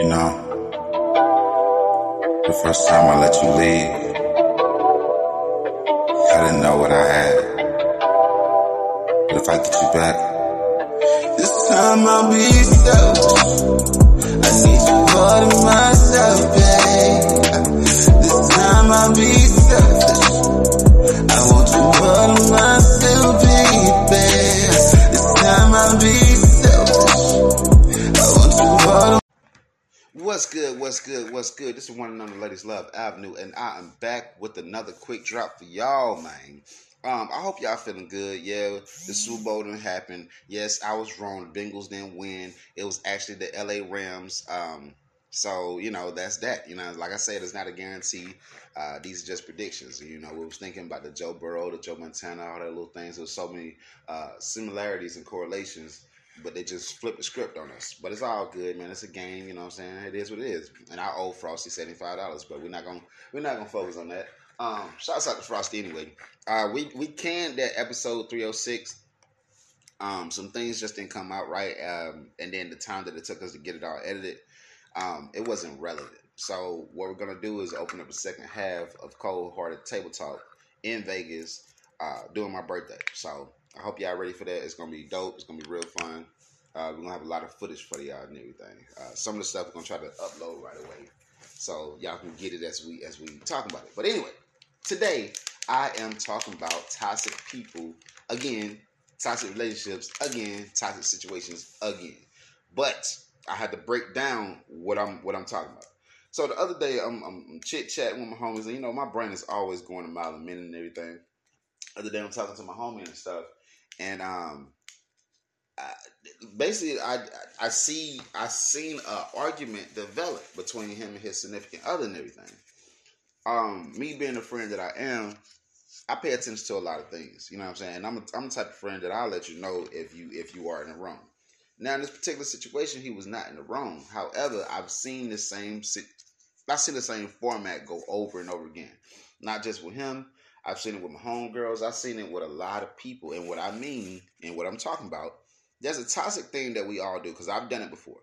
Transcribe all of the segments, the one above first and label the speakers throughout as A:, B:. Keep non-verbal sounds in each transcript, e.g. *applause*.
A: You know, the first time I let you leave, I didn't know what I had. But if I get you back, this time I'll be selfish. I need you more than myself,
B: What's good? This is one and only Ladies Love Avenue, and I am back with another quick drop for y'all, man. Um, I hope y'all feeling good. Yeah, the Super Bowl didn't happen. Yes, I was wrong. The Bengals didn't win. It was actually the LA Rams. Um, so you know that's that. You know, like I said, it's not a guarantee. Uh, these are just predictions. You know, we was thinking about the Joe Burrow, the Joe Montana, all that little things. There's so many uh, similarities and correlations but they just flipped the script on us. But it's all good, man. It's a game, you know what I'm saying? It is what it is. And I owe Frosty seventy five dollars, but we're not gonna we're not gonna focus on that. Um, shouts out to Frosty anyway. Uh, we we canned that episode 306. Um, some things just didn't come out right, um, and then the time that it took us to get it all edited, um, it wasn't relevant. So what we're gonna do is open up a second half of Cold Hearted Table Talk in Vegas uh, during my birthday. So I hope y'all ready for that. It's gonna be dope. It's gonna be real fun. Uh, we're gonna have a lot of footage for y'all and everything. Uh, some of the stuff we're gonna try to upload right away, so y'all can get it as we as we talk about it. But anyway, today I am talking about toxic people again, toxic relationships again, toxic situations again. But I had to break down what I'm what I'm talking about. So the other day I'm, I'm chit chatting with my homies, and you know my brain is always going a mile a minute and everything. Other day I'm talking to my homie and stuff, and um, basically I I see I seen a argument develop between him and his significant other and everything. Um, me being the friend that I am, I pay attention to a lot of things. You know what I'm saying? And I'm a, I'm the type of friend that I'll let you know if you if you are in the wrong. Now in this particular situation, he was not in the wrong. However, I've seen the same I've seen the same format go over and over again. Not just with him. I've seen it with my homegirls. I've seen it with a lot of people. And what I mean and what I'm talking about, there's a toxic thing that we all do because I've done it before.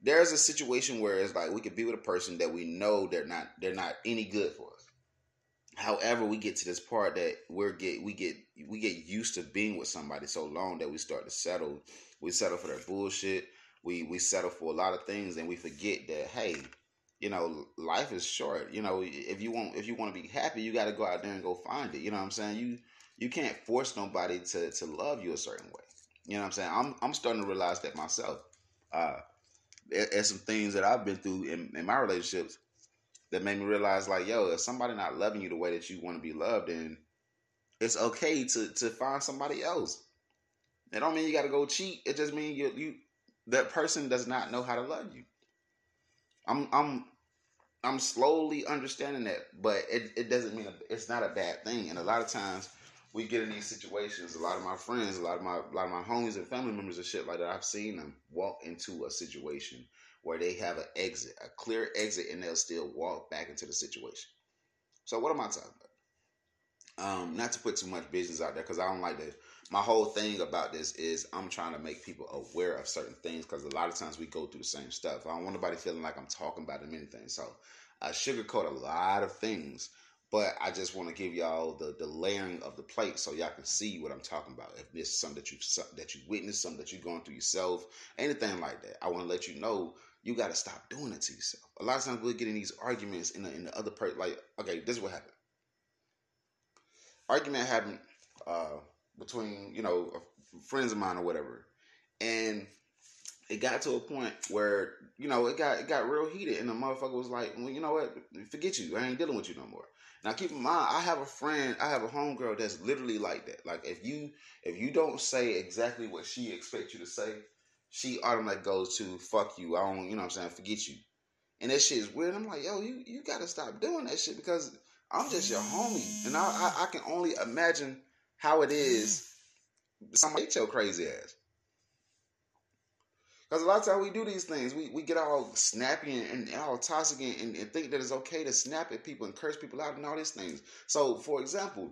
B: There's a situation where it's like we could be with a person that we know they're not they're not any good for us. However, we get to this part that we're get we get we get used to being with somebody so long that we start to settle. We settle for their bullshit. We we settle for a lot of things and we forget that hey, you know, life is short. You know, if you want if you want to be happy, you got to go out there and go find it. You know what I'm saying? You you can't force nobody to to love you a certain way. You know what I'm saying? I'm I'm starting to realize that myself. Uh, there's some things that I've been through in, in my relationships that made me realize, like, yo, if somebody not loving you the way that you want to be loved, then it's okay to to find somebody else. It don't mean you got to go cheat. It just means you you that person does not know how to love you. I'm I'm I'm slowly understanding that, but it, it doesn't mean it's not a bad thing. And a lot of times we get in these situations. A lot of my friends, a lot of my a lot of my homies and family members and shit like that. I've seen them walk into a situation where they have an exit, a clear exit, and they'll still walk back into the situation. So what am I talking about? Um, not to put too much business out there because I don't like that. My whole thing about this is I'm trying to make people aware of certain things because a lot of times we go through the same stuff. I don't want nobody feeling like I'm talking about them anything. So I sugarcoat a lot of things, but I just want to give y'all the the layering of the plate so y'all can see what I'm talking about. If this is something that you that you witnessed, something that you're going through yourself, anything like that, I want to let you know you got to stop doing it to yourself. A lot of times we're getting these arguments in the, in the other person. Like, okay, this is what happened. Argument happened uh, between you know friends of mine or whatever, and it got to a point where you know it got it got real heated, and the motherfucker was like, "Well, you know what? Forget you. I ain't dealing with you no more." Now, keep in mind, I have a friend, I have a homegirl that's literally like that. Like, if you if you don't say exactly what she expects you to say, she automatically goes to "fuck you." I don't, you know, what I'm saying, forget you. And that shit is weird. I'm like, yo, you you gotta stop doing that shit because I'm just your homie, and I I, I can only imagine how it is. Somebody hate your crazy ass. Because a lot of times we do these things, we, we get all snappy and, and all toxic and, and, think that it's okay to snap at people and curse people out and all these things. So, for example,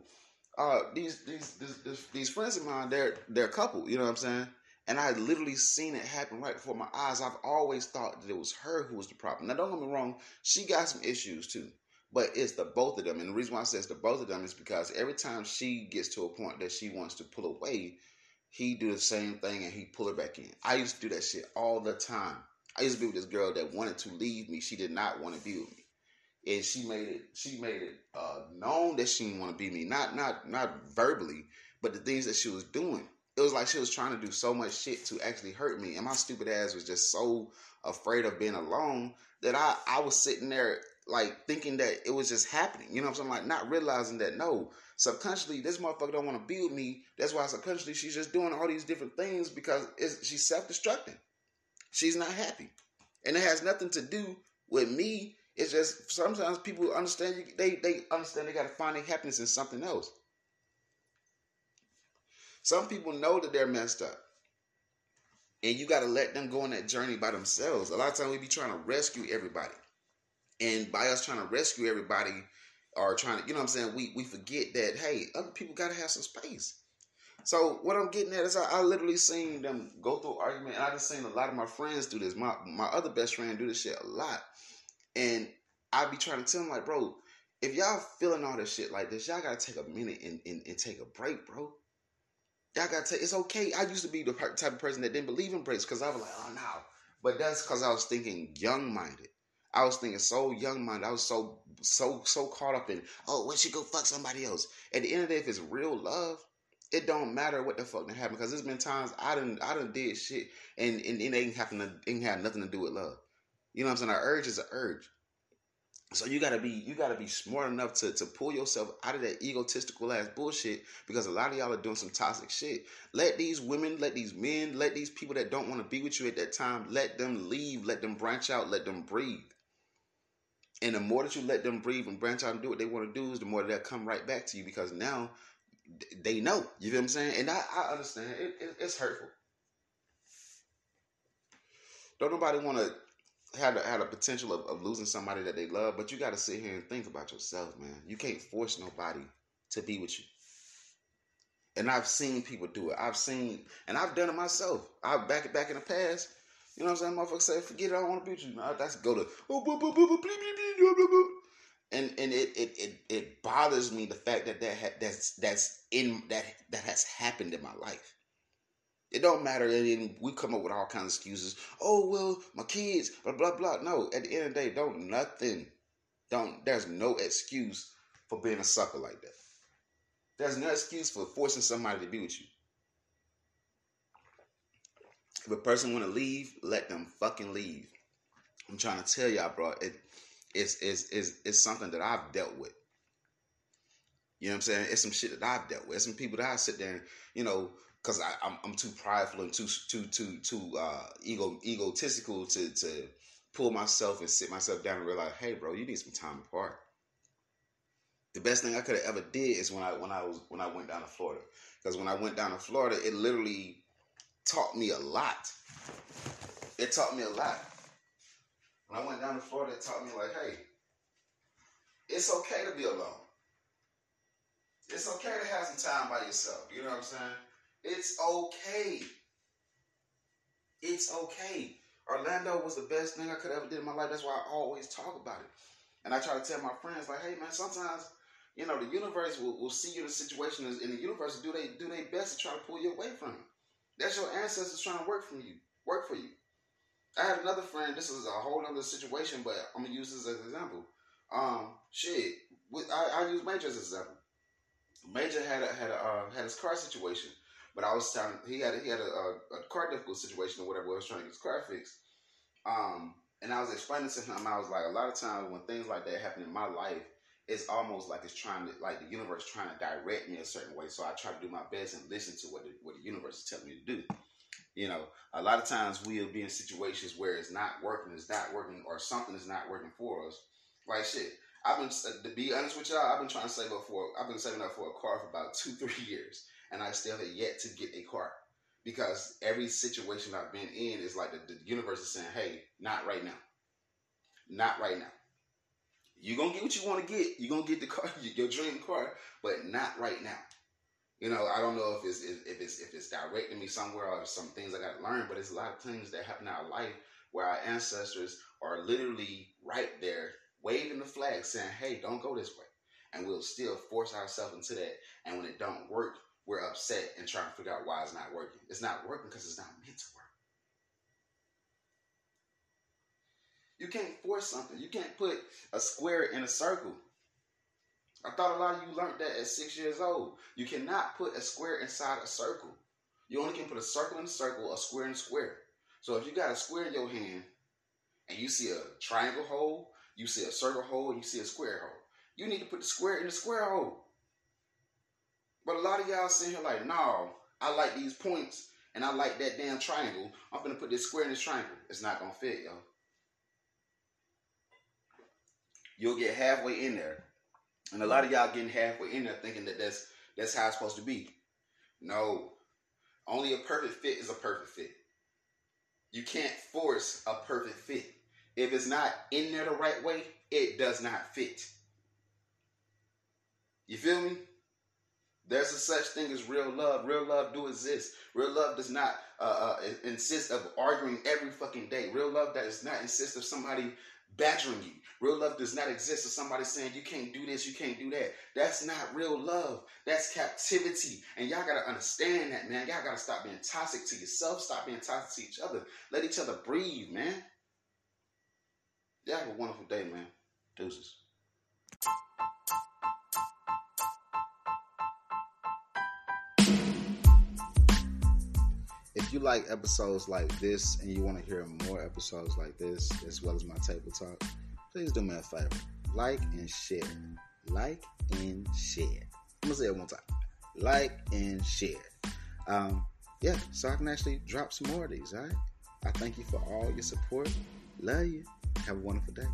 B: uh, these, these these these friends of mine, they're they're a couple. You know what I'm saying? And I literally seen it happen right before my eyes. I've always thought that it was her who was the problem. Now, don't get me wrong, she got some issues too. But it's the both of them. And the reason why I say it's the both of them is because every time she gets to a point that she wants to pull away, he do the same thing and he pull her back in. I used to do that shit all the time. I used to be with this girl that wanted to leave me. She did not want to be with me. And she made it she made it uh, known that she didn't want to be me. Not not not verbally, but the things that she was doing. It was like she was trying to do so much shit to actually hurt me. And my stupid ass was just so afraid of being alone that I, I was sitting there like thinking that it was just happening. You know what I'm saying? Like not realizing that no, subconsciously this motherfucker don't want to be with me. That's why subconsciously she's just doing all these different things because she's self-destructing. She's not happy, and it has nothing to do with me. It's just sometimes people understand. They they understand they got to find their happiness in something else. Some people know that they're messed up. And you got to let them go on that journey by themselves. A lot of times we be trying to rescue everybody. And by us trying to rescue everybody or trying to, you know what I'm saying, we, we forget that, hey, other people got to have some space. So what I'm getting at is I, I, literally seen them go through argument, and I just seen a lot of my friends do this. My my other best friend do this shit a lot, and I be trying to tell them like, bro, if y'all feeling all this shit like this, y'all gotta take a minute and, and, and take a break, bro. Y'all gotta take. It's okay. I used to be the type of person that didn't believe in breaks because I was like, oh no, but that's because I was thinking young minded. I was thinking so young minded. I was so so so caught up in oh when she go fuck somebody else. At the end of the day, if it's real love, it don't matter what the fuck that happened because there's been times I didn't I didn't did shit and and, it ain't having ain't have nothing to do with love. You know what I'm saying? Our urge is an urge. So you gotta be you gotta be smart enough to, to pull yourself out of that egotistical ass bullshit because a lot of y'all are doing some toxic shit. Let these women, let these men, let these people that don't want to be with you at that time, let them leave, let them branch out, let them breathe. And the more that you let them breathe and branch out and do what they want to do, is the more they'll come right back to you because now they know. You feel what I'm saying? And I, I understand it, it, it's hurtful. Don't nobody want to have a, had a potential of, of losing somebody that they love, but you got to sit here and think about yourself, man. You can't force nobody to be with you. And I've seen people do it. I've seen, and I've done it myself. I back back in the past. You know what I'm saying? Motherfucker say, forget it, I don't want to be with you. No, that's go to Oh, and and it, it it it bothers me the fact that that ha- that's that's in that that has happened in my life. It don't matter. And we come up with all kinds of excuses. Oh well, my kids, blah blah blah. No, at the end of the day, don't nothing. Don't. There's no excuse for being a sucker like that. There's no excuse for forcing somebody to be with you. If a person want to leave, let them fucking leave. I'm trying to tell y'all, bro. It, it's, it's, it's, it's something that I've dealt with. You know what I'm saying? It's some shit that I've dealt with. It's some people that I sit there and, you know, because I'm I'm too prideful and too too too too uh, ego egotistical to to pull myself and sit myself down and realize, hey, bro, you need some time apart. The best thing I could have ever did is when I when I was when I went down to Florida, because when I went down to Florida, it literally taught me a lot. It taught me a lot. When I went down to Florida, it taught me like, hey, it's okay to be alone. It's okay to have some time by yourself. You know what I'm saying? It's okay. It's okay. Orlando was the best thing I could ever did in my life. That's why I always talk about it. And I try to tell my friends, like, hey man, sometimes, you know, the universe will, will see you in a situation and the universe do they do their best to try to pull you away from it. That's your ancestors trying to work from you, work for you. I had another friend, this is a whole other situation, but I'm gonna use this as an example. Um, shit. I, I use Major as an example. Major had a had a uh, had his car situation. But I was telling he had a, he had a, a, car difficult situation or whatever. I was trying to get his car fixed. Um, and I was explaining to him, I was like, a lot of times when things like that happen in my life, it's almost like it's trying to like the universe trying to direct me a certain way. So I try to do my best and listen to what the, what the universe is telling me to do. You know, a lot of times we'll be in situations where it's not working, it's not working, or something is not working for us. Like shit, I've been uh, to be honest with y'all, I've been trying to save up for I've been saving up for a car for about two three *laughs* years and I still have yet to get a car because every situation I've been in is like the, the universe is saying, "Hey, not right now, not right now. You're gonna get what you want to get. You're gonna get the car, *laughs* your dream car, but not right now." You know, I don't know if it's if it's if it's directing me somewhere or some things I got to learn, but it's a lot of things that happen in our life where our ancestors are literally right there waving the flag, saying, "Hey, don't go this way," and we'll still force ourselves into that. And when it don't work, we're upset and trying to figure out why it's not working. It's not working because it's not meant to work. You can't force something. You can't put a square in a circle. I thought a lot of you learned that at six years old. You cannot put a square inside a circle. You only can put a circle in a circle, a square in a square. So if you got a square in your hand and you see a triangle hole, you see a circle hole, and you see a square hole, you need to put the square in the square hole. But a lot of y'all sitting here like, no, I like these points and I like that damn triangle. I'm gonna put this square in this triangle. It's not gonna fit, y'all. You'll get halfway in there and a lot of y'all getting halfway in there thinking that that's that's how it's supposed to be. No. Only a perfect fit is a perfect fit. You can't force a perfect fit. If it's not in there the right way, it does not fit. You feel me? There's a such thing as real love. Real love do exist. Real love does not uh, uh, insist of arguing every fucking day. Real love does not insist of somebody badgering you. Real love does not exist of somebody saying you can't do this, you can't do that. That's not real love. That's captivity. And y'all gotta understand that, man. Y'all gotta stop being toxic to yourself, stop being toxic to each other. Let each other breathe, man. Y'all have a wonderful day, man. Deuces. If you like episodes like this and you want to hear more episodes like this, as well as my table talk, please do me a favor. Like and share. Like and share. I'm gonna say it one time. Like and share. Um, yeah, so I can actually drop some more of these, alright? I thank you for all your support. Love you. Have a wonderful day.